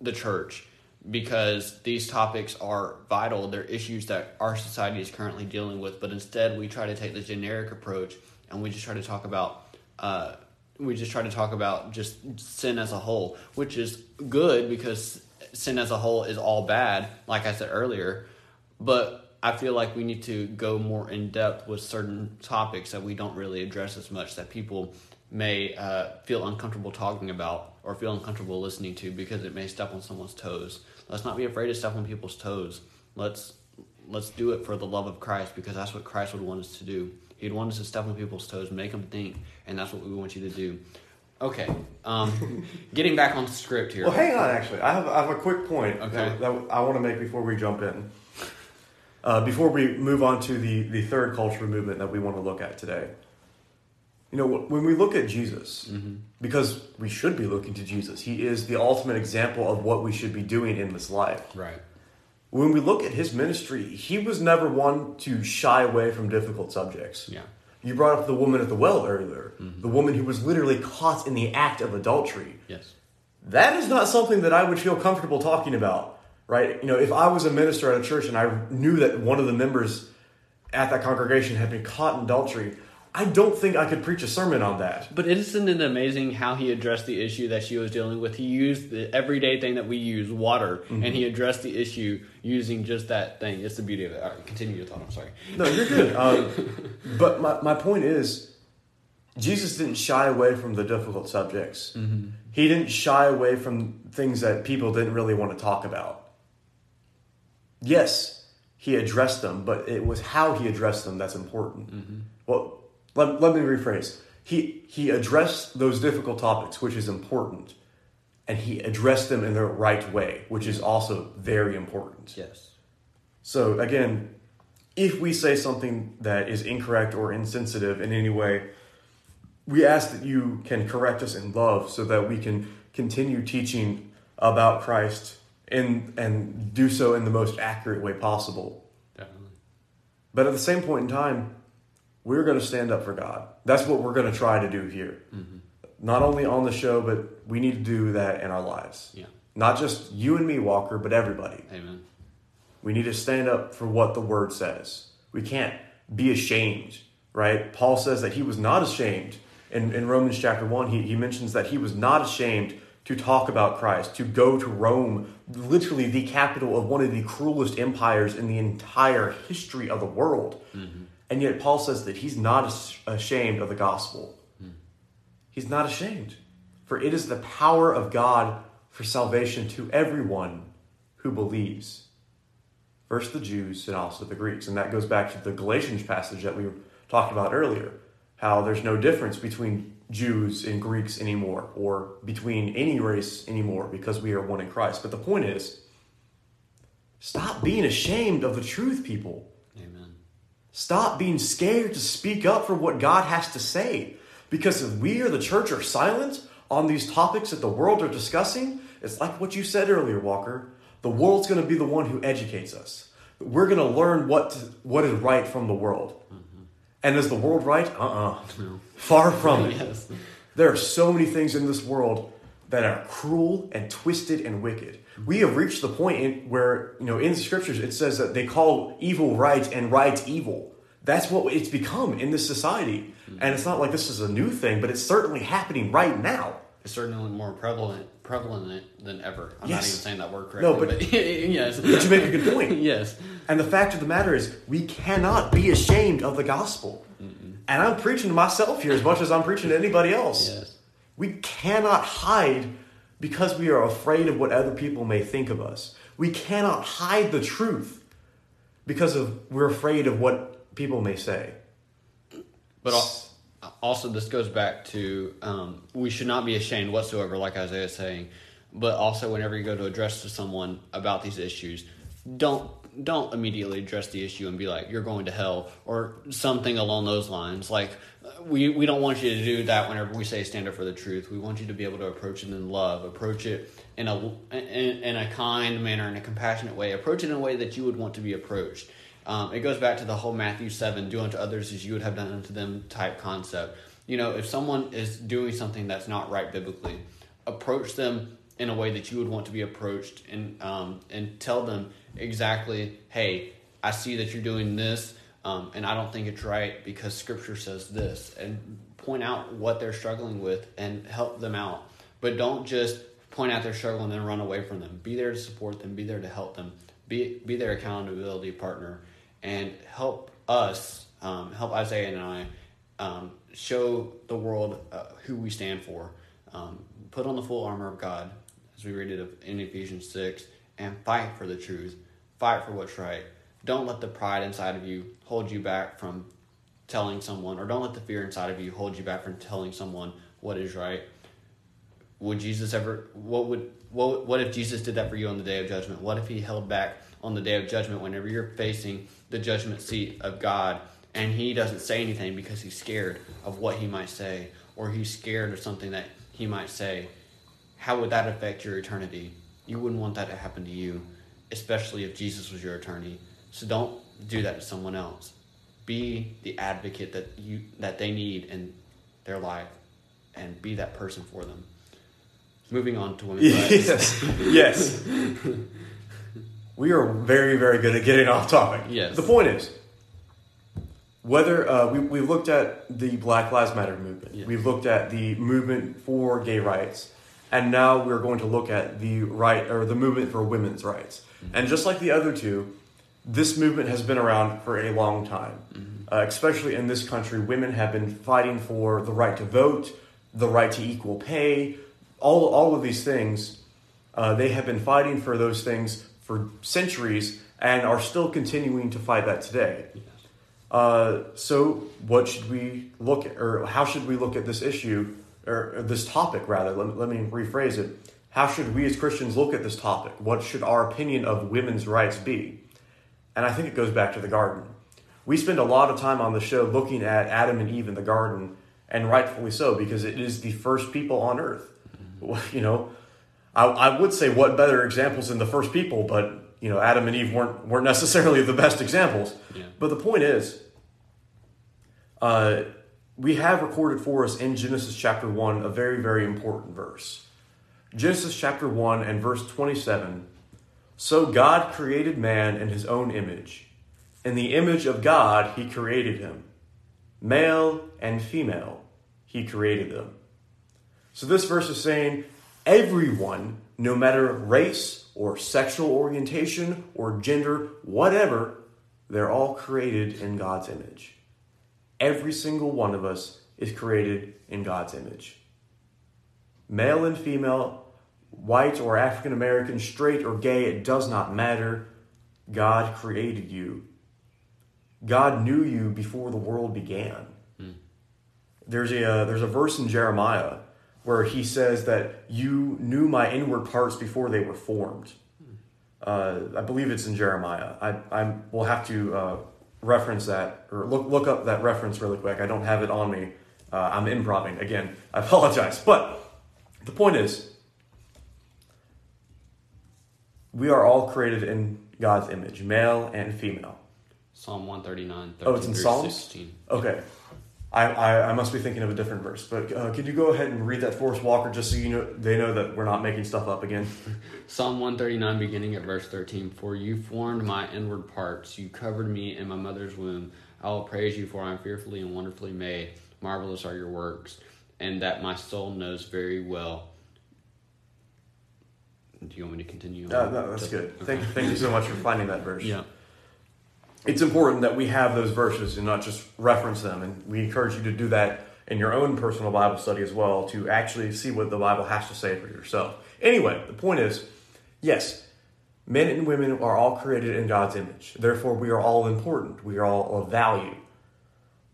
the church, because these topics are vital. They're issues that our society is currently dealing with, but instead we try to take the generic approach and we just try to talk about. Uh, we just try to talk about just sin as a whole, which is good because sin as a whole is all bad, like I said earlier. But I feel like we need to go more in depth with certain topics that we don't really address as much that people may uh, feel uncomfortable talking about or feel uncomfortable listening to because it may step on someone's toes. Let's not be afraid to step on people's toes. Let's let's do it for the love of Christ because that's what Christ would want us to do. He'd want us to step on people's toes, make them think, and that's what we want you to do. Okay, um, getting back on script here. Well, hang on. Actually, I have I have a quick point Okay. that, that I want to make before we jump in. Uh, before we move on to the the third cultural movement that we want to look at today. You know, when we look at Jesus, because we should be looking to Jesus, he is the ultimate example of what we should be doing in this life. Right. When we look at his ministry, he was never one to shy away from difficult subjects. Yeah. You brought up the woman at the well earlier, mm-hmm. the woman who was literally caught in the act of adultery Yes. that is not something that I would feel comfortable talking about, right? You know, if I was a minister at a church and I knew that one of the members at that congregation had been caught in adultery, I don't think I could preach a sermon on that. But isn't it amazing how he addressed the issue that she was dealing with? He used the everyday thing that we use, water, and mm-hmm. he addressed the issue using just that thing. It's the beauty of it. All right, continue your thought. I'm sorry. No, you're good. Um, but my, my point is, Jesus didn't shy away from the difficult subjects. Mm-hmm. He didn't shy away from things that people didn't really want to talk about. Yes, he addressed them, but it was how he addressed them that's important. Mm-hmm. Well, let, let me rephrase. He, he addressed those difficult topics, which is important, and he addressed them in the right way, which is also very important. Yes. So again, if we say something that is incorrect or insensitive in any way, we ask that you can correct us in love so that we can continue teaching about Christ in and do so in the most accurate way possible. Definitely. But at the same point in time, we're going to stand up for God. That's what we're going to try to do here. Mm-hmm. Not only on the show, but we need to do that in our lives. Yeah. Not just you and me, Walker, but everybody. Amen. We need to stand up for what the word says. We can't be ashamed, right? Paul says that he was not ashamed. In, in Romans chapter 1, he, he mentions that he was not ashamed to talk about Christ, to go to Rome, literally the capital of one of the cruelest empires in the entire history of the world. And yet, Paul says that he's not ashamed of the gospel. He's not ashamed. For it is the power of God for salvation to everyone who believes. First the Jews and also the Greeks. And that goes back to the Galatians passage that we talked about earlier. How there's no difference between Jews and Greeks anymore, or between any race anymore, because we are one in Christ. But the point is, stop being ashamed of the truth, people. Stop being scared to speak up for what God has to say. Because if we or the church are silent on these topics that the world are discussing, it's like what you said earlier, Walker. The world's going to be the one who educates us. We're going to learn what to, what is right from the world. Mm-hmm. And is the world right? Uh-uh. Far from it. Yes. There are so many things in this world that are cruel and twisted and wicked. We have reached the point in where, you know, in the scriptures it says that they call evil right and right evil. That's what it's become in this society. And it's not like this is a new thing, but it's certainly happening right now. It's certainly more prevalent prevalent than ever. I'm not even saying that word No, correctly. but- yes. But you make a good point. yes. And the fact of the matter is, we cannot be ashamed of the gospel. And I'm preaching to myself here as much as I'm preaching to anybody else. Yes. We cannot hide because we are afraid of what other people may think of us. We cannot hide the truth because of we're afraid of what people may say. But also, this goes back to um, we should not be ashamed whatsoever, like Isaiah is saying. But also, whenever you go to address to someone about these issues, don't don't immediately address the issue and be like you're going to hell or something along those lines. Like we we don't want you to do that whenever we say stand up for the truth. We want you to be able to approach it in love, approach it in a in, in a kind manner, in a compassionate way, approach it in a way that you would want to be approached. Um, it goes back to the whole Matthew 7, do unto others as you would have done unto them type concept. You know, if someone is doing something that's not right biblically, approach them in a way that you would want to be approached and, um, and tell them exactly, hey, I see that you're doing this um, and I don't think it's right because scripture says this. And point out what they're struggling with and help them out. But don't just point out their struggle and then run away from them. Be there to support them, be there to help them, be, be their accountability partner and help us, um, help Isaiah and I um, show the world uh, who we stand for. Um, put on the full armor of God, as we read it in Ephesians 6, and fight for the truth. Fight for what's right. Don't let the pride inside of you hold you back from telling someone, or don't let the fear inside of you hold you back from telling someone what is right. Would Jesus ever? What would? What? What if Jesus did that for you on the day of judgment? What if He held back on the day of judgment whenever you're facing the judgment seat of God and He doesn't say anything because He's scared of what He might say, or He's scared of something that He might say? How would that affect your eternity? You wouldn't want that to happen to you, especially if Jesus was your attorney. So don't do that to someone else. Be the advocate that you that they need in their life, and be that person for them. Moving on to women's rights. Yes. yes. we are very, very good at getting off topic. Yes. The point is, whether uh, we, we looked at the Black Lives Matter movement, Yes. we've looked at the movement for gay rights, and now we're going to look at the right or the movement for women's rights. And just like the other two, this movement has been around for a long time. Uh, especially in this country, women have been fighting for the right to vote, the right to equal pay, all all of these things. Uh, they have been fighting for those things for centuries and are still continuing to fight that today. Uh, so, what should we look at, or how should we look at this issue, or this topic rather? Let, let me rephrase it. How should we as Christians look at this topic? What should our opinion of women's rights be? And I think it goes back to the garden. We spend a lot of time on the show looking at Adam and Eve in the garden, and rightfully so, because it is the first people on earth. You know, I, I would say what better examples than the first people, but you know, Adam and Eve weren't weren't necessarily the best examples. Yeah. But the point is, uh, we have recorded for us in Genesis chapter 1 a very, very important verse. Genesis chapter 1 and verse 27 So God created man in his own image. In the image of God, he created him. Male and female, he created them. So this verse is saying everyone, no matter race or sexual orientation or gender, whatever, they're all created in God's image. Every single one of us is created in God's image. Male and female, white or African American, straight or gay, it does not matter. God created you. God knew you before the world began. There's a uh, there's a verse in Jeremiah where he says that you knew my inward parts before they were formed. Uh, I believe it's in Jeremiah. I I will have to uh, reference that or look look up that reference really quick. I don't have it on me. Uh, I'm improving again. I apologize, but the point is, we are all created in God's image, male and female. Psalm 139, Oh, it's in Psalms? 16. Okay. I, I, I must be thinking of a different verse, but uh, could you go ahead and read that for us, Walker, just so you know they know that we're not making stuff up again? Psalm 139, beginning at verse 13. For you formed my inward parts, you covered me in my mother's womb. I will praise you, for I am fearfully and wonderfully made. Marvelous are your works, and that my soul knows very well. Do you want me to continue? Uh, no, that's good. Okay. Thank, thank you so much for finding that verse. Yeah. It's important that we have those verses and not just reference them, and we encourage you to do that in your own personal Bible study as well to actually see what the Bible has to say for yourself. Anyway, the point is yes, men and women are all created in God's image. Therefore, we are all important, we are all of value.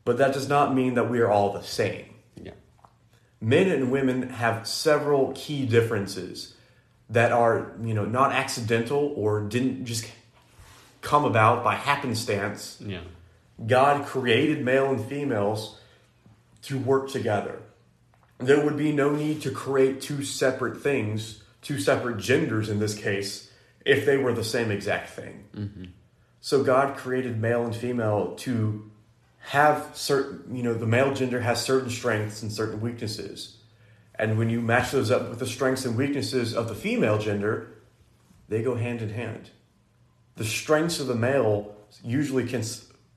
But that does not mean that we are all the same. Yeah. men and women have several key differences that are you know not accidental or didn't just come about by happenstance. Yeah. god created male and females to work together. There would be no need to create two separate things two separate genders in this case if they were the same exact thing. Mm-hmm. So god created male and female to have certain you know the male gender has certain strengths and certain weaknesses and when you match those up with the strengths and weaknesses of the female gender they go hand in hand. The strengths of the male usually can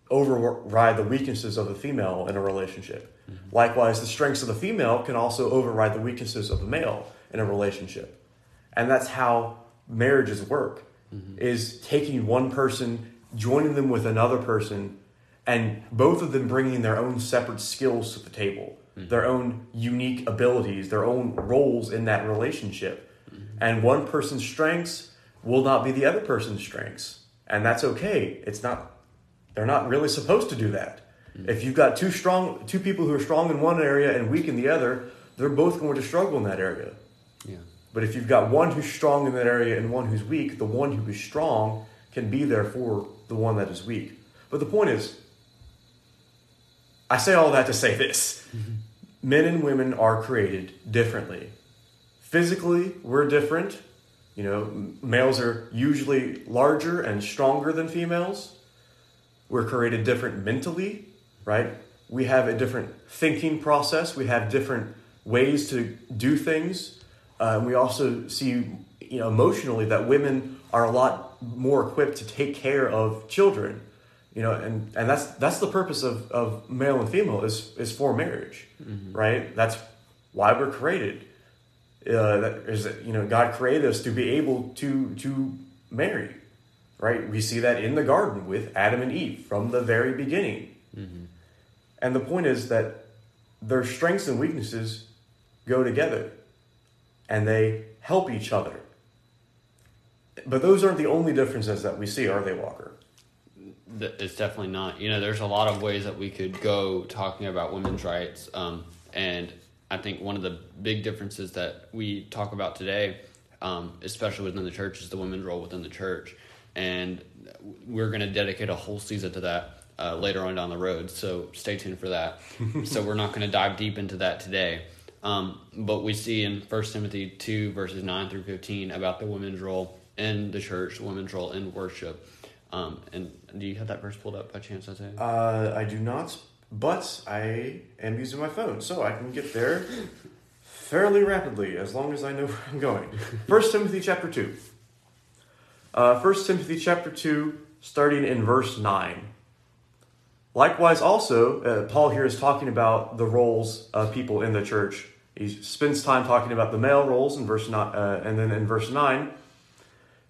override the weaknesses of the female in a relationship. Mm-hmm. Likewise the strengths of the female can also override the weaknesses of the male in a relationship. And that's how marriages work mm-hmm. is taking one person joining them with another person and both of them bringing their own separate skills to the table Mm-hmm. their own unique abilities their own roles in that relationship. Mm-hmm. And one person's strengths will not be the other person's strengths. And that's okay. It's not they're not really supposed to do that. Mm-hmm. If you've got two strong two people who are strong in one area and weak in the other they're both going to struggle in that area. Yeah. but if you've got one who's strong in that area and one who's weak, the one who is strong can be there for the one that is weak. But the point is, I say all that to say this men and women are created differently. Physically, we're different. You know, males are usually larger and stronger than females. We're created different mentally, right? We have a different thinking process. We have different ways to do things. Uh, we also see, you know, emotionally that women are a lot more equipped to take care of children. You know, and, and that's that's the purpose of, of male and female is is for marriage, right? That's why we're created. Uh, that is, that, you know, God created us to be able to to marry, right? We see that in the garden with Adam and Eve from the very beginning. And the point is that their strengths and weaknesses go together and they help each other. But those aren't the only differences that we see, are they, Walker? It's definitely not. You know, there's a lot of ways that we could go talking about women's rights. Um, and I think one of the big differences that we talk about today, um, especially within the church, is the women's role within the church. And we're going to dedicate a whole season to that uh, later on down the road. So stay tuned for that. so we're not going to dive deep into that today. Um, but we see in 1 Timothy 2, verses 9 through 15, about the women's role in the church, the women's role in worship. Um, and do you have that verse pulled up by chance, Isaiah? Uh, I do not, but I am using my phone, so I can get there fairly rapidly as long as I know where I'm going. First Timothy chapter two. Uh, First Timothy chapter two, starting in verse nine. Likewise, also, uh, Paul here is talking about the roles of people in the church. He spends time talking about the male roles in verse nine, uh, and then in verse nine.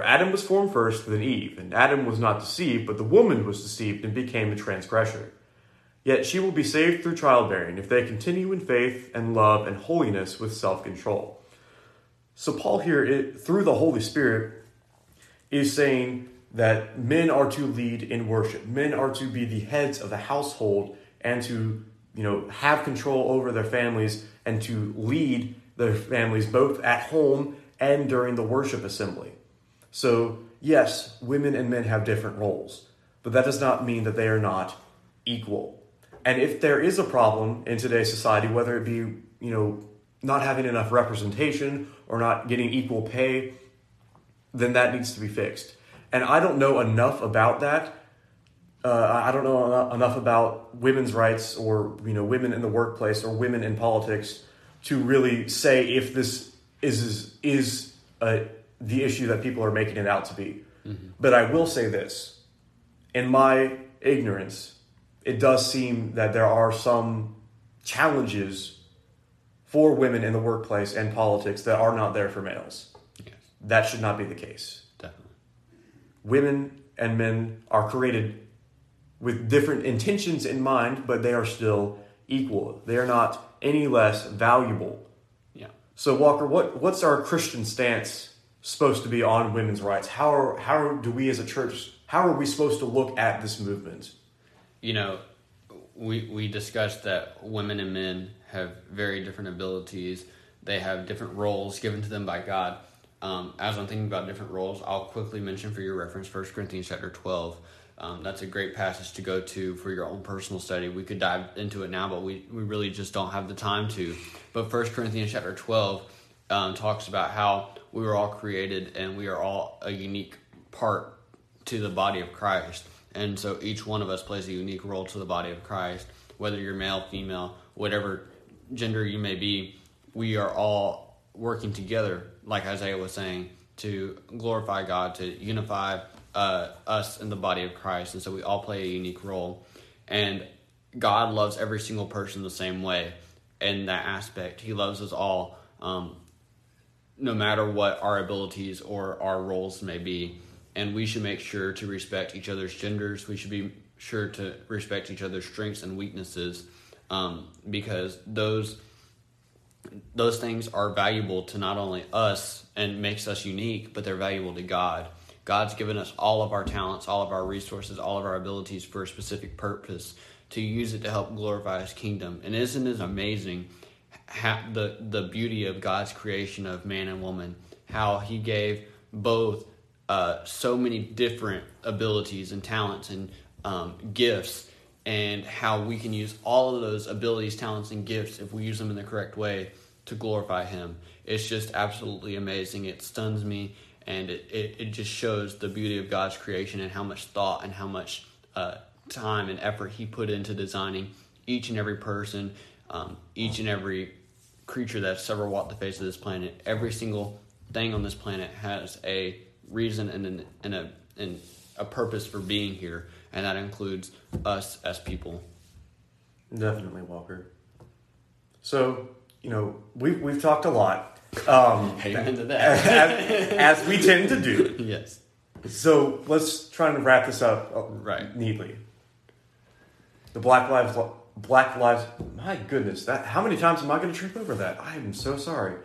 For Adam was formed first, then Eve, and Adam was not deceived, but the woman was deceived and became a transgressor. Yet she will be saved through childbearing if they continue in faith and love and holiness with self control. So, Paul here, it, through the Holy Spirit, is saying that men are to lead in worship. Men are to be the heads of the household and to, you know, have control over their families and to lead their families both at home and during the worship assembly. So, yes, women and men have different roles, but that does not mean that they are not equal. And if there is a problem in today's society, whether it be, you know, not having enough representation or not getting equal pay, then that needs to be fixed. And I don't know enough about that. Uh, I don't know enough about women's rights or you know women in the workplace or women in politics to really say if this is is a the issue that people are making it out to be. Mm-hmm. But I will say this in my ignorance, it does seem that there are some challenges for women in the workplace and politics that are not there for males. Yes. That should not be the case. Definitely. Women and men are created with different intentions in mind, but they are still equal. They are not any less valuable. Yeah. So Walker, what what's our Christian stance supposed to be on women's rights? How are, how do we as a church how are we supposed to look at this movement? You know, we we discussed that women and men have very different abilities. They have different roles given to them by God. Um, as I'm thinking about different roles, I'll quickly mention for your reference 1 Corinthians chapter 12. Um, that's a great passage to go to for your own personal study. We could dive into it now, but we, we really just don't have the time to. But 1 Corinthians chapter 12 um, talks about how we were all created and we are all a unique part to the body of Christ. And so each one of us plays a unique role to the body of Christ, whether you're male, female, whatever gender you may be, we are all working together, like Isaiah was saying, to glorify God, to unify uh, us in the body of Christ. And so we all play a unique role. And God loves every single person the same way in that aspect. He loves us all um, no matter what our abilities or our roles may be. And we should make sure to respect each other's genders. We should be sure to respect each other's strengths and weaknesses um, because those those things are valuable to not only us and makes us unique, but they're valuable to God. God's given us all of our talents, all of our resources, all of our abilities for a specific purpose to use it to help glorify His kingdom. And isn't it amazing ha- the the beauty of God's creation of man and woman, how He gave both uh, so many different abilities and talents and um, gifts, and how we can use all of those abilities, talents, and gifts if we use them in the correct way to glorify Him. It's just absolutely amazing. It stuns me, and it, it, it just shows the beauty of God's creation and how much thought and how much uh, time and effort He put into designing each and every person, um, each and every creature that's ever walked the face of this planet. Every single thing on this planet has a reason and an, and a and a purpose for being here, and that includes us as people. Definitely, Walker. So you know we've we've talked a lot. Um, Amen to that, as, as, we tend to do. Yes. So let's try and wrap this up uh, right neatly. The Black Lives Black Lives. My goodness, that how many times am I going to trip over that? I am so sorry.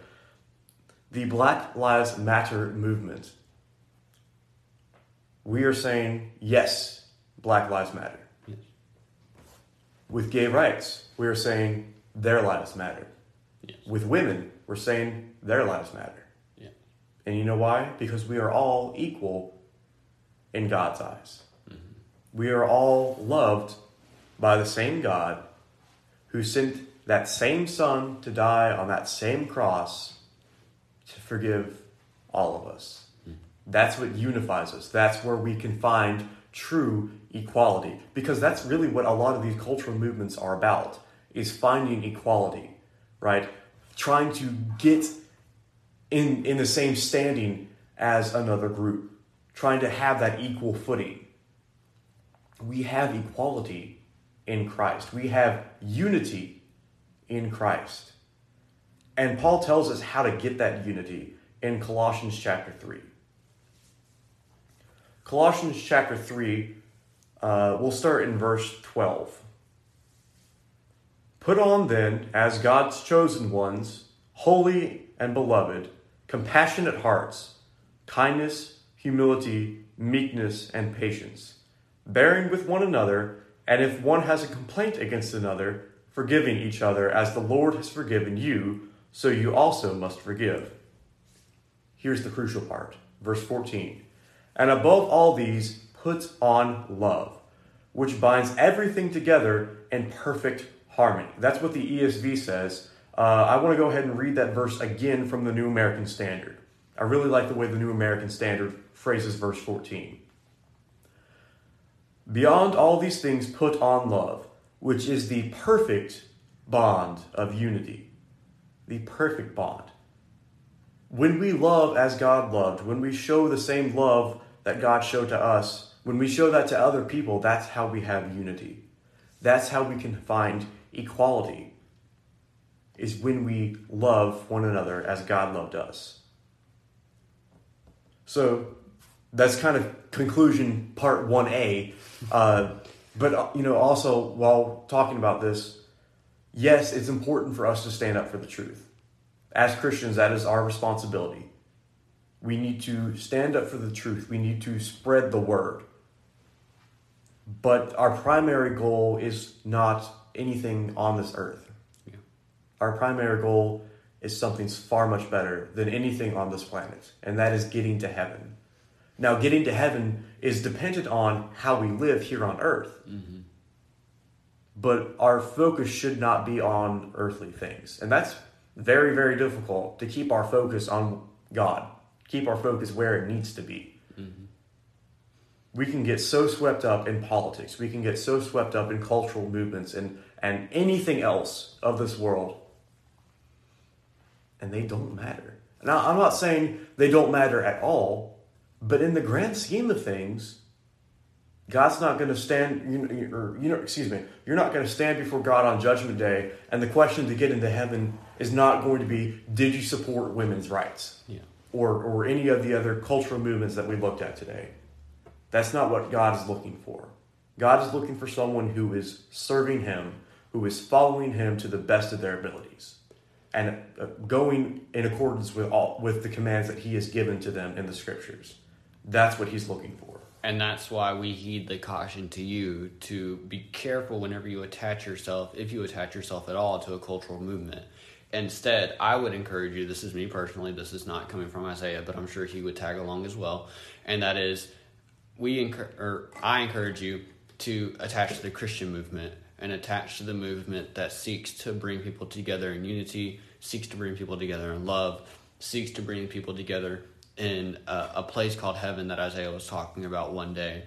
The Black Lives Matter movement. We are saying yes, Black Lives Matter. Yes. With gay rights, we are saying their lives matter. Yes. With women, we're saying their lives matter. Yeah. And you know why? Because we are all equal in God's eyes. Mm-hmm. We are all loved by the same God who sent that same Son to die on that same cross to forgive all of us. That's what unifies us. That's where we can find true equality because that's really what a lot of these cultural movements are about is finding equality, right? Trying to get in in the same standing as another group, trying to have that equal footing. We have equality in Christ. We have unity in Christ. And Paul tells us how to get that unity in Colossians chapter 3. Colossians chapter 3, uh, we'll start in verse 12. Put on then, as God's chosen ones, holy and beloved, compassionate hearts, kindness, humility, meekness, and patience, bearing with one another, and if one has a complaint against another, forgiving each other as the Lord has forgiven you, so you also must forgive. Here's the crucial part. Verse 14. And above all these, put on love, which binds everything together in perfect harmony. That's what the ESV says. Uh, I want to go ahead and read that verse again from the New American Standard. I really like the way the New American Standard phrases verse 14. Beyond all these things, put on love, which is the perfect bond of unity. The perfect bond. When we love as God loved, when we show the same love that God showed to us, when we show that to other people, that's how we have unity. That's how we can find equality, is when we love one another as God loved us. So that's kind of conclusion part 1A. Uh, but, uh, you know, also while talking about this, yes, it's important for us to stand up for the truth. As Christians, that is our responsibility. We need to stand up for the truth. We need to spread the word. But our primary goal is not anything on this earth. Yeah. Our primary goal is something far much better than anything on this planet, and that is getting to heaven. Now, getting to heaven is dependent on how we live here on earth. Mm-hmm. But our focus should not be on earthly things. And that's very, very difficult to keep our focus on God, keep our focus where it needs to be. Mm-hmm. We can get so swept up in politics, we can get so swept up in cultural movements and, and anything else of this world, and they don't matter. Now, I'm not saying they don't matter at all, but in the grand scheme of things, God's not going to stand, you know, or you know, excuse me, you're not going to stand before God on Judgment Day, and the question to get into heaven is not going to be, did you support women's rights, Yeah. or or any of the other cultural movements that we looked at today. That's not what God is looking for. God is looking for someone who is serving Him, who is following Him to the best of their abilities, and uh, going in accordance with all with the commands that He has given to them in the Scriptures. That's what He's looking for. And that's why we heed the caution to you to be careful whenever you attach yourself, if you attach yourself at all, to a cultural movement. Instead, I would encourage you, this is me personally, this is not coming from Isaiah, but I'm sure he would tag along as well. And that is, we encourage, or I encourage you to attach to the Christian movement and attach to the movement that seeks to bring people together in unity, seeks to bring people together in love, seeks to bring people together in a, a place called heaven that Isaiah was talking about one day,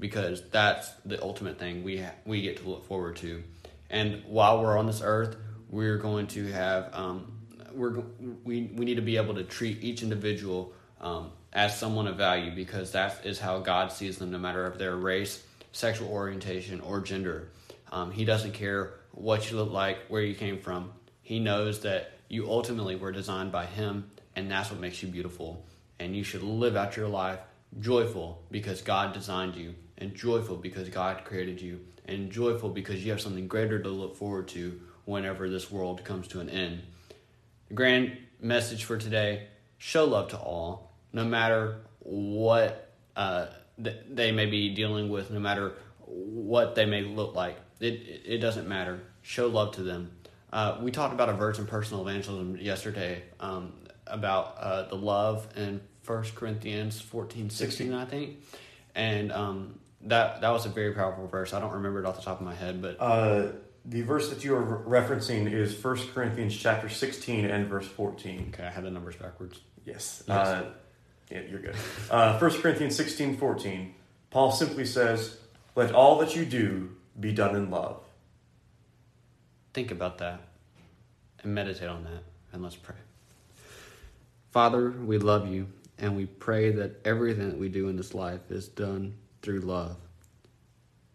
because that's the ultimate thing we ha- we get to look forward to. And while we're on this earth, we're going to have um, we're we we need to be able to treat each individual um, as someone of value because that is how God sees them, no matter of they're race, sexual orientation, or gender. Um, he doesn't care what you look like, where you came from. He knows that you ultimately were designed by Him, and that's what makes you beautiful. And you should live out your life joyful because God designed you, and joyful because God created you, and joyful because you have something greater to look forward to whenever this world comes to an end. The grand message for today show love to all, no matter what uh, th- they may be dealing with, no matter what they may look like. It, it, doesn't matter. Show love to them. Uh, we talked about a verse in personal evangelism yesterday um, about uh, the love in 1 Corinthians 14, 16, I think. And um, that that was a very powerful verse. I don't remember it off the top of my head, but Uh, the verse that you are re- referencing is 1 Corinthians chapter 16 and verse 14. okay, I had the numbers backwards. Yes. Yes. Uh, yeah, you're good. Uh, 1 Corinthians 16, 14. Paul simply says, Let all that you do be done in love. Think about that and meditate on that, and let's pray. Father, we love you, and we pray that everything that we do in this life is done through love.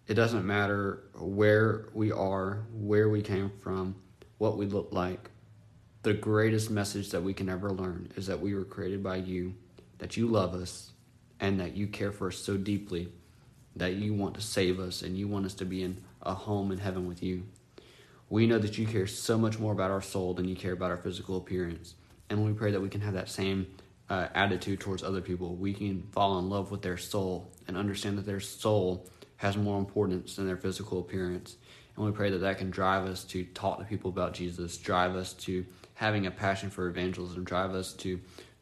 It doesn't matter where we are, where we came from, what we look like. The greatest message that we can ever learn is that we were created by you, that you love us, and that you care for us so deeply that you want to save us and you want us to be in a home in heaven with you. We know that you care so much more about our soul than you care about our physical appearance. And we pray that we can have that same uh, attitude towards other people. We can fall in love with their soul and understand that their soul has more importance than their physical appearance. And we pray that that can drive us to talk to people about Jesus, drive us to having a passion for evangelism, drive us to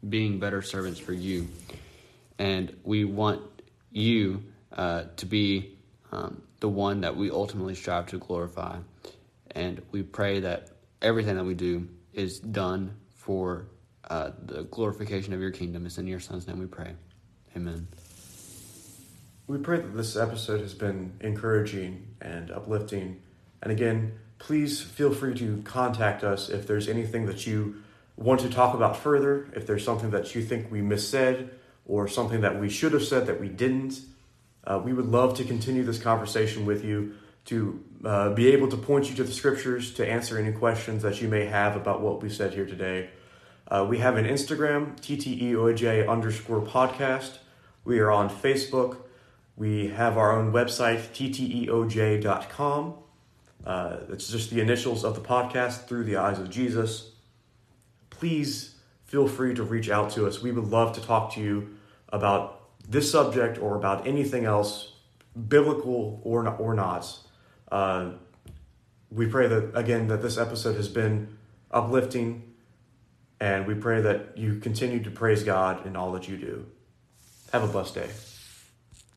being better servants for you. And we want you uh, to be um, the one that we ultimately strive to glorify. And we pray that everything that we do is done for uh, the glorification of your kingdom. is in your Son's name we pray. Amen. We pray that this episode has been encouraging and uplifting. And again, please feel free to contact us if there's anything that you want to talk about further, if there's something that you think we missaid or something that we should have said that we didn't. Uh, we would love to continue this conversation with you to uh, be able to point you to the scriptures to answer any questions that you may have about what we said here today. Uh, we have an Instagram, TTEOJ underscore podcast. We are on Facebook. We have our own website, tteoj.com. Uh, it's just the initials of the podcast, Through the Eyes of Jesus. Please feel free to reach out to us. We would love to talk to you about this subject or about anything else, biblical or not. Or not. Uh, we pray that, again, that this episode has been uplifting, and we pray that you continue to praise God in all that you do. Have a blessed day.